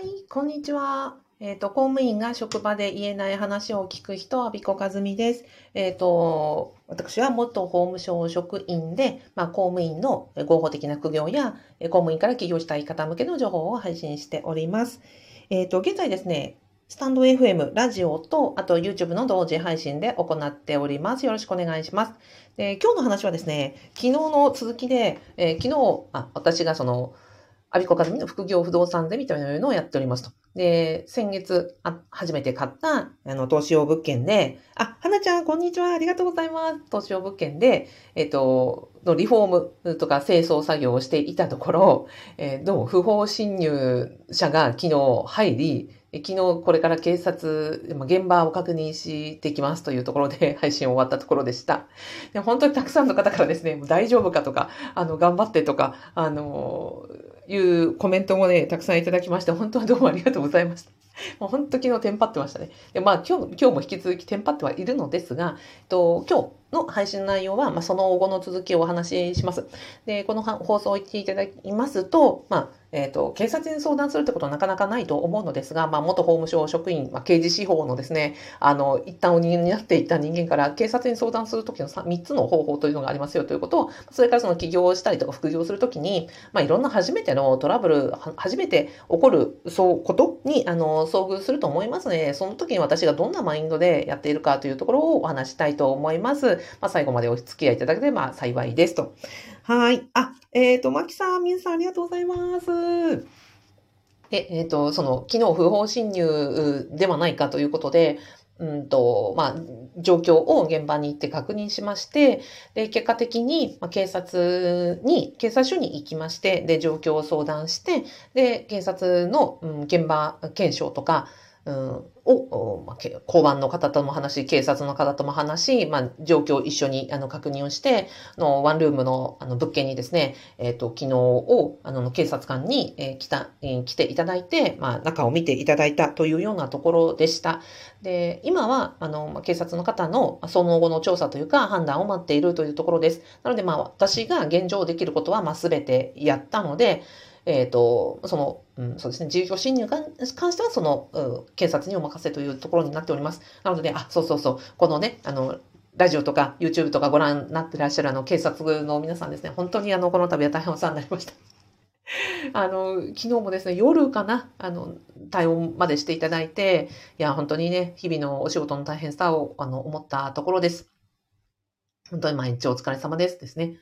はい、こんにちは。えっ、と、公務員が職場で言えない話を聞く人、阿比子和美です。えっ、と、私は元法務省職員で、まあ、公務員の合法的な副業や、公務員から起業したい方向けの情報を配信しております。えっ、と、現在ですね、スタンド FM、ラジオと、あと YouTube の同時配信で行っております。よろしくお願いします。で今日の話はですね、昨日の続きで、え、昨日あ、私がその、アビコカズミの副業不動産ゼミというのをやっておりますと。で、先月、あ初めて買った、あの、投資用物件で、あ、花ちゃん、こんにちは。ありがとうございます。投資用物件で、えっ、と、のリフォームとか清掃作業をしていたところ、えー、どうも不法侵入者が昨日入り、昨日これから警察、現場を確認してきますというところで 配信終わったところでした。で本当にたくさんの方からですね、大丈夫かとか、あの、頑張ってとか、あの、いうコメントもね、たくさんいただきまして、本当はどうもありがとうございました。もう本当昨日テンパってましたね。で、まあ今日、今日も引き続きテンパってはいるのですが、えっと、今日、の配信内容は、まあ、その後の続きをお話しします。で、この放送を聞いていただきますと、まあ、えっ、ー、と、警察に相談するってことはなかなかないと思うのですが、まあ、元法務省職員、まあ、刑事司法のですね、あの、一旦お人間になっていた人間から警察に相談するときの 3, 3つの方法というのがありますよということを、それからその起業をしたりとか副業するときに、まあ、いろんな初めてのトラブル、初めて起こる、そう、ことに、あの、遭遇すると思いますので、その時に私がどんなマインドでやっているかというところをお話したいと思います。まあ、最後までお付き合いいただければ幸いですと。はい。あ、えっ、ー、と、マキさん、皆さんありがとうございます。で、えっ、ー、と、その、昨日不法侵入ではないかということで、うんと、まあ、状況を現場に行って確認しまして、で、結果的に、ま、警察に、警察署に行きまして、で、状況を相談して、で、警察の、うん、現場検証とか、うん、を、まあ、交番の方とも話し、警察の方とも話し、まあ、状況を一緒にあの確認をして、のワンルームのあの物件にですね、えっ、ー、と、昨日をあの警察官に、えー、来た、えー、来ていただいて、まあ、中を見ていただいたというようなところでした。で、今は、あの、警察の方のその後の調査というか判断を待っているというところです。なので、まあ、私が現状できることは、まあ、すべてやったので、えっ、と、その、うん、そうですね、自由侵入に関しては、その、うん、警察にお任せというところになっております。なので、あ、そうそうそう、このね、あの、ラジオとか YouTube とかご覧になってらっしゃるあの警察の皆さんですね、本当にあの、この度は大変お世話になりました。あの、昨日もですね、夜かな、あの、対応までしていただいて、いや、本当にね、日々のお仕事の大変さを、あの、思ったところです。本当に毎日お疲れ様ですですね。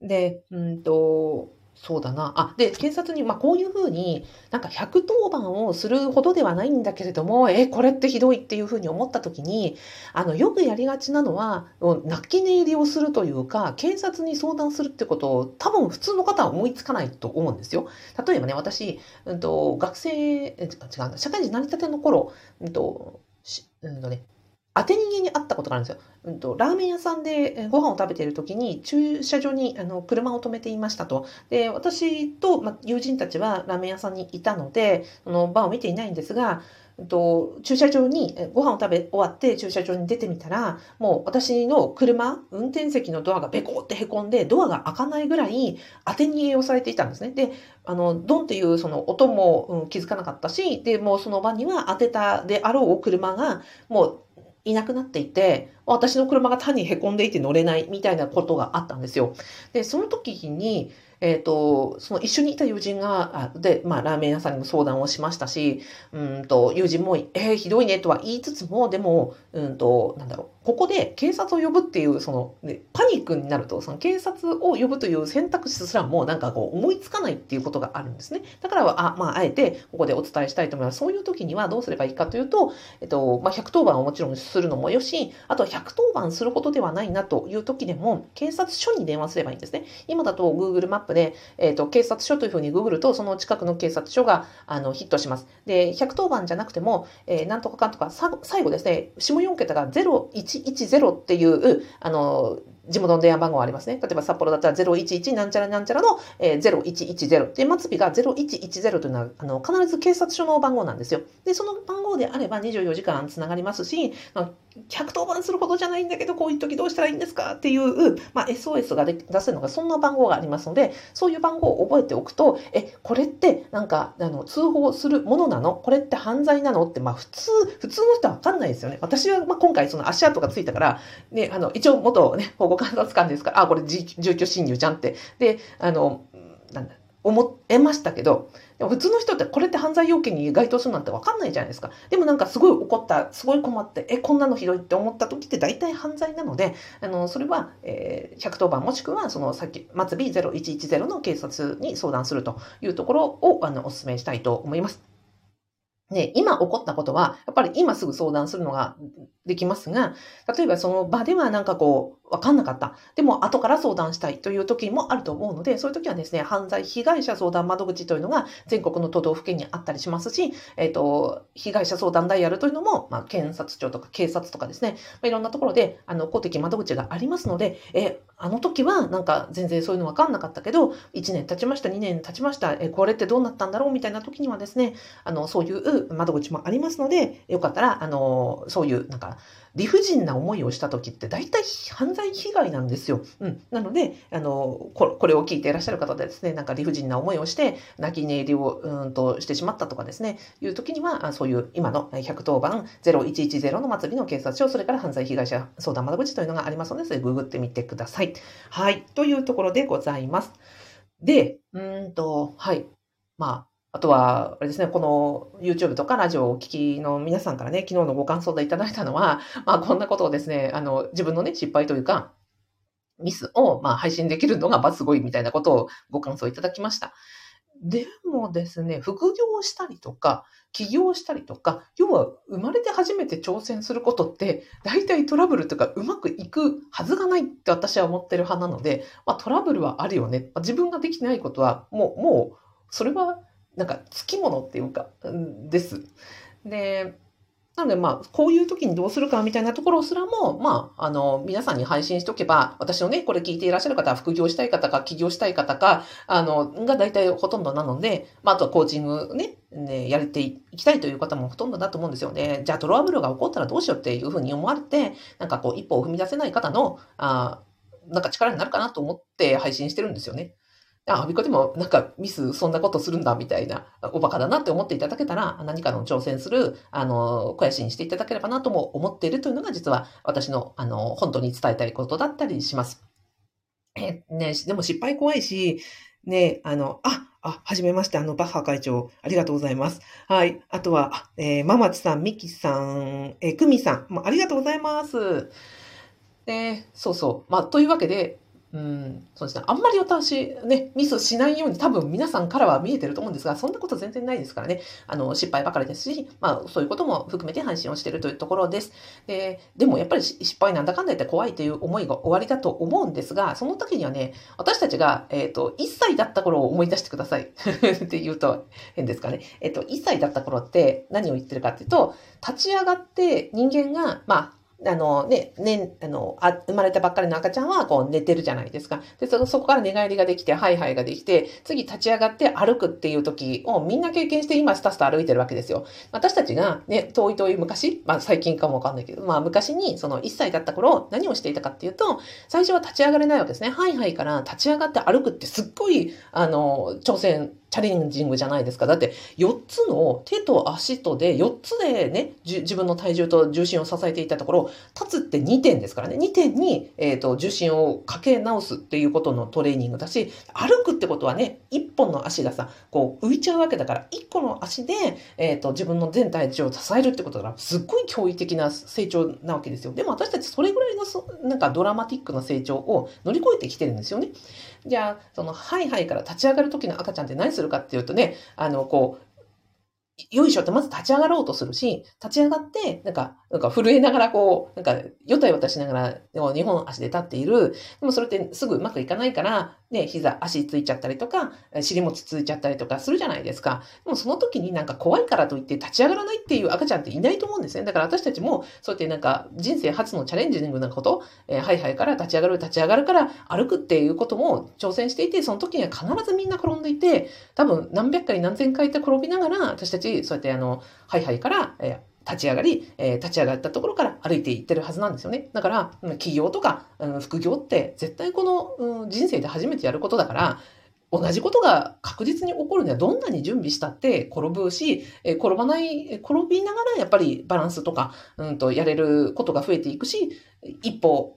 で、うんと、そうだな。あ、で、警察に、まあ、こういうふうに、なんか110番をするほどではないんだけれども、え、これってひどいっていうふうに思った時に、あの、よくやりがちなのは、泣き寝入りをするというか、警察に相談するってことを、多分普通の方は思いつかないと思うんですよ。例えばね、私、うんと、学生、違う社会人成り立ての頃、うんと、うんとね、当て逃げにあったことがあるんですよ。うんと、ラーメン屋さんでご飯を食べている時に駐車場にあの車を止めていましたと。で、私と、ま、友人たちはラーメン屋さんにいたので、その場を見ていないんですが、うんと駐車場にご飯を食べ終わって駐車場に出てみたら、もう私の車、運転席のドアがベコってへこんで、ドアが開かないぐらい当て逃げをされていたんですね。で、あの、ドンっていうその音も、うん、気づかなかったし、で、もうその場には当てたであろう車が、もういなくなっていて、私の車が単に凹んでいて乗れないみたいなことがあったんですよ。で、その時に、えっ、ー、と、その一緒にいた友人が、で、まあ、ラーメン屋さんにも相談をしましたし、うんと、友人も、えー、ひどいねとは言いつつも、でも、うんと、なんだろう、ここで警察を呼ぶっていう、その、ね、パニックになると、その警察を呼ぶという選択肢すらもなんかこう思いつかないっていうことがあるんですね。だからは、あ、まあ、あえてここでお伝えしたいと思います。そういう時にはどうすればいいかというと、えっと、まあ、110番をもちろんするのもよし、あとは110番することではないなという時でも、警察署に電話すればいいんですね。今だと Google マップで、えっと、警察署というふうにググると、その近くの警察署があのヒットします。で、110番じゃなくても、えー、なんとかかんとか、最後ですね、下4桁が0、1 110っていう、あの、地元の電話番号がありますね。例えば札幌だったら011なんちゃらなんちゃらの、えー、0110。で、末尾が0110というのは、あの、必ず警察署の番号なんですよ。で、その番号であれば24時間つながりますし、110番するほどじゃないんだけど、こういう時どうしたらいいんですかっていう、まあ、SOS が出せるのが、そんな番号がありますので、そういう番号を覚えておくと、え、これってなんか、あの、通報するものなの？これって犯罪なの？って、まあ、普通、普通の人はわかんないですよね。私は、まあ、今回その足跡がついたから、ね、あの、一応元ね、保護観察官ですから、あ、これ住居侵入じゃんって。で、あの、なんだ、思えましたけど、でも普通の人ってこれって犯罪要件に該当するなんて分かんないじゃないですか。でもなんかすごい怒った、すごい困って、え、こんなのひどいって思った時って大体犯罪なので、あの、それは、えー、110番もしくはそのさっき、末尾0110の警察に相談するというところをあのお勧めしたいと思います。ね、今起こったことは、やっぱり今すぐ相談するのができますが、例えばその場ではなんかこう、わかんなかった。でも後から相談したいという時もあると思うので、そういう時はですね、犯罪被害者相談窓口というのが全国の都道府県にあったりしますし、えっ、ー、と、被害者相談ダイヤルというのも、まあ、検察庁とか警察とかですね、まあ、いろんなところで、あの、公的窓口がありますので、え、あの時はなんか全然そういうのわかんなかったけど、1年経ちました、2年経ちました、え、これってどうなったんだろうみたいな時にはですね、あの、そういう窓口もありますので、よかったら、あの、そういう、なんか、理不尽な思いをした時って大体犯罪被害なんですよ。うん。なので、あの、これを聞いていらっしゃる方でですね、なんか理不尽な思いをして、泣き寝入りをうんとしてしまったとかですね、いう時には、そういう今の110番0110の祭りの警察署、それから犯罪被害者相談窓口というのがありますので、それググってみてください。はい。というところでございます。で、うんと、はい。まあ、あとは、あれですね、この YouTube とかラジオをお聞きの皆さんからね、昨日のご感想でいただいたのは、まあこんなことをですね、あの、自分のね、失敗というか、ミスを、まあ、配信できるのが、ま、すごいみたいなことをご感想いただきました。でもですね、副業したりとか、起業したりとか、要は生まれて初めて挑戦することって、大体トラブルとかうまくいくはずがないって私は思ってる派なので、まあ、トラブルはあるよね。ま自分ができないことは、もう、もう、それはなんかつきものっていうか、です。で、なので、まあ、こういう時にどうするかみたいなところすらも、まあ、あの、皆さんに配信しておけば、私のね、これ聞いていらっしゃる方は副業したい方か、起業したい方か、あの、が大体ほとんどなので、まあ、あとはコーチングね、ね、やれていきたいという方もほとんどだと思うんですよね。じゃあトラブルが起こったらどうしようっていうふうに思われて、なんかこう、一歩を踏み出せない方の、あなんか力になるかなと思って配信してるんですよね。あ、アビコでもなんかミスそんなことするんだみたいな、おバカだなって思っていただけたら、何かの挑戦する、あの、肥やしにしていただければなとも思っているというのが実は私の、あの、本当に伝えたいことだったりします。え、ね、でも失敗怖いし、ね、あの、あ、あ、はじめまして、あの、バッハ会長、ありがとうございます。はい。あとは、えー、ママチさん、ミキさん、えー、クミさん、もありがとうございます。で、そうそう。まあ、というわけで、うん、そうですね。あんまり私、ね、ミスしないように多分皆さんからは見えてると思うんですが、そんなこと全然ないですからね。あの、失敗ばかりですし、まあ、そういうことも含めて配信をしているというところです。で、でもやっぱり失敗なんだかんだ言って怖いという思いが終わりだと思うんですが、その時にはね、私たちが、えっ、ー、と、1歳だった頃を思い出してください。って言うと変ですかね。えっ、ー、と、1歳だった頃って何を言ってるかっていうと、立ち上がって人間が、まあ、あのね、ね、あの、あ生まれたばっかりの赤ちゃんはこう寝てるじゃないですか。で、そ、そこから寝返りができて、ハイハイができて、次立ち上がって歩くっていう時をみんな経験して今スタスタ歩いてるわけですよ。私たちがね、遠い遠い昔、まあ最近かもわかんないけど、まあ昔にその1歳だった頃何をしていたかっていうと、最初は立ち上がれないわけですね。ハイハイから立ち上がって歩くってすっごい、あの、挑戦チャレンジングじゃないですか。だって、4つの手と足とで、4つでね、自分の体重と重心を支えていたところ、立つって2点ですからね。2点に、えっ、ー、と、重心をかけ直すっていうことのトレーニングだし、歩くってことはね、1本の足がさ、こう浮いちゃうわけだから、1個の足で、えっ、ー、と、自分の全体重を支えるってことだから、すっごい驚異的な成長なわけですよ。でも私たちそれぐらいの、なんかドラマティックな成長を乗り越えてきてるんですよね。じゃあ、その、ハイハイから立ち上がる時の赤ちゃんって何するかっていうとね、あの、こう、よいしょってまず立ち上がろうとするし、立ち上がって、なんか、なんか震えながらこう、なんか、よたよたしながら、2本足で立っている。でもそれってすぐうまくいかないから、ね、膝、足ついちゃったりとか、尻もついちゃったりとかするじゃないですか。でもその時になんか怖いからといって立ち上がらないっていう赤ちゃんっていないと思うんですね。だから私たちも、そうやってなんか人生初のチャレンジングなこと、えー、はいはいから立ち上がる、立ち上がるから歩くっていうことも挑戦していて、その時には必ずみんな転んでいて、多分何百回何千回って転びながら、私たちそうやってあの、はいはいから、えー立ち上がり、えー、立ち上がったところから歩いていってるはずなんですよね。だから、企業とか、うん、副業って絶対この、うん、人生で初めてやることだから、同じことが確実に起こるにはどんなに準備したって転ぶし、え転ばない、転びながらやっぱりバランスとか、うんとやれることが増えていくし、一歩、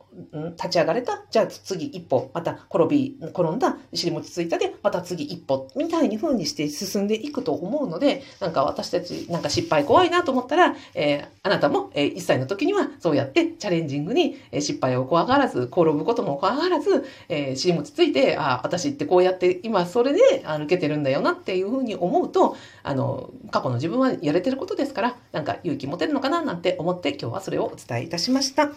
立ち上がれた、じゃあ次一歩、また転び、転んだ、尻餅ついたで、また次一歩、みたいに風にして進んでいくと思うので、なんか私たち、なんか失敗怖いなと思ったら、えー、あなたも、えー、1歳の時にはそうやってチャレンジングに、失敗を怖がらず、転ぶことも怖がらず、えー、尻餅ついて、あ、私ってこうやって今それで歩けてるんだよなっていう風に思うと、あの、過去の自分はやれてることですから、なんか勇気持てるのかななんて思って今日はそれをお伝えいたしました。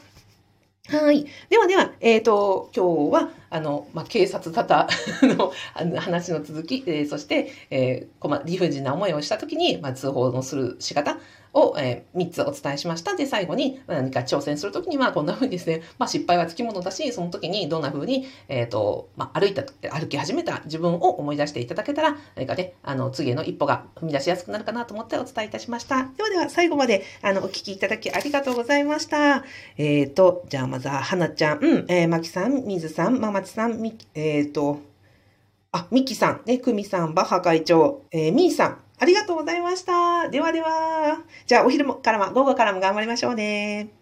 はい。ではでは、えっ、ー、と、今日は、あの、まあ、警察沙汰 の話の続き、えー、そして、えー、理不尽な思いをしたときに、まあ、通報のする仕方、を、えー、3つお伝えしました。で、最後に何か挑戦するときにはこんな風にですね、まあ失敗はつきものだし、その時にどんな風に、えっ、ー、と、まあ歩いた、歩き始めた自分を思い出していただけたら、何かね、あの、次への一歩が踏み出しやすくなるかなと思ってお伝えいたしました。ではでは最後まで、あの、お聞きいただきありがとうございました。えっ、ー、と、じゃあまずは、はなちゃん、うん、えー、まきさん、みずさん、ままちさん、み、えっ、と、あ、みきさん、ね、くみさん、バッハ会長、えー、みーさん、ありがとうございました。ではでは。じゃあ、お昼もからも、午後からも頑張りましょうね。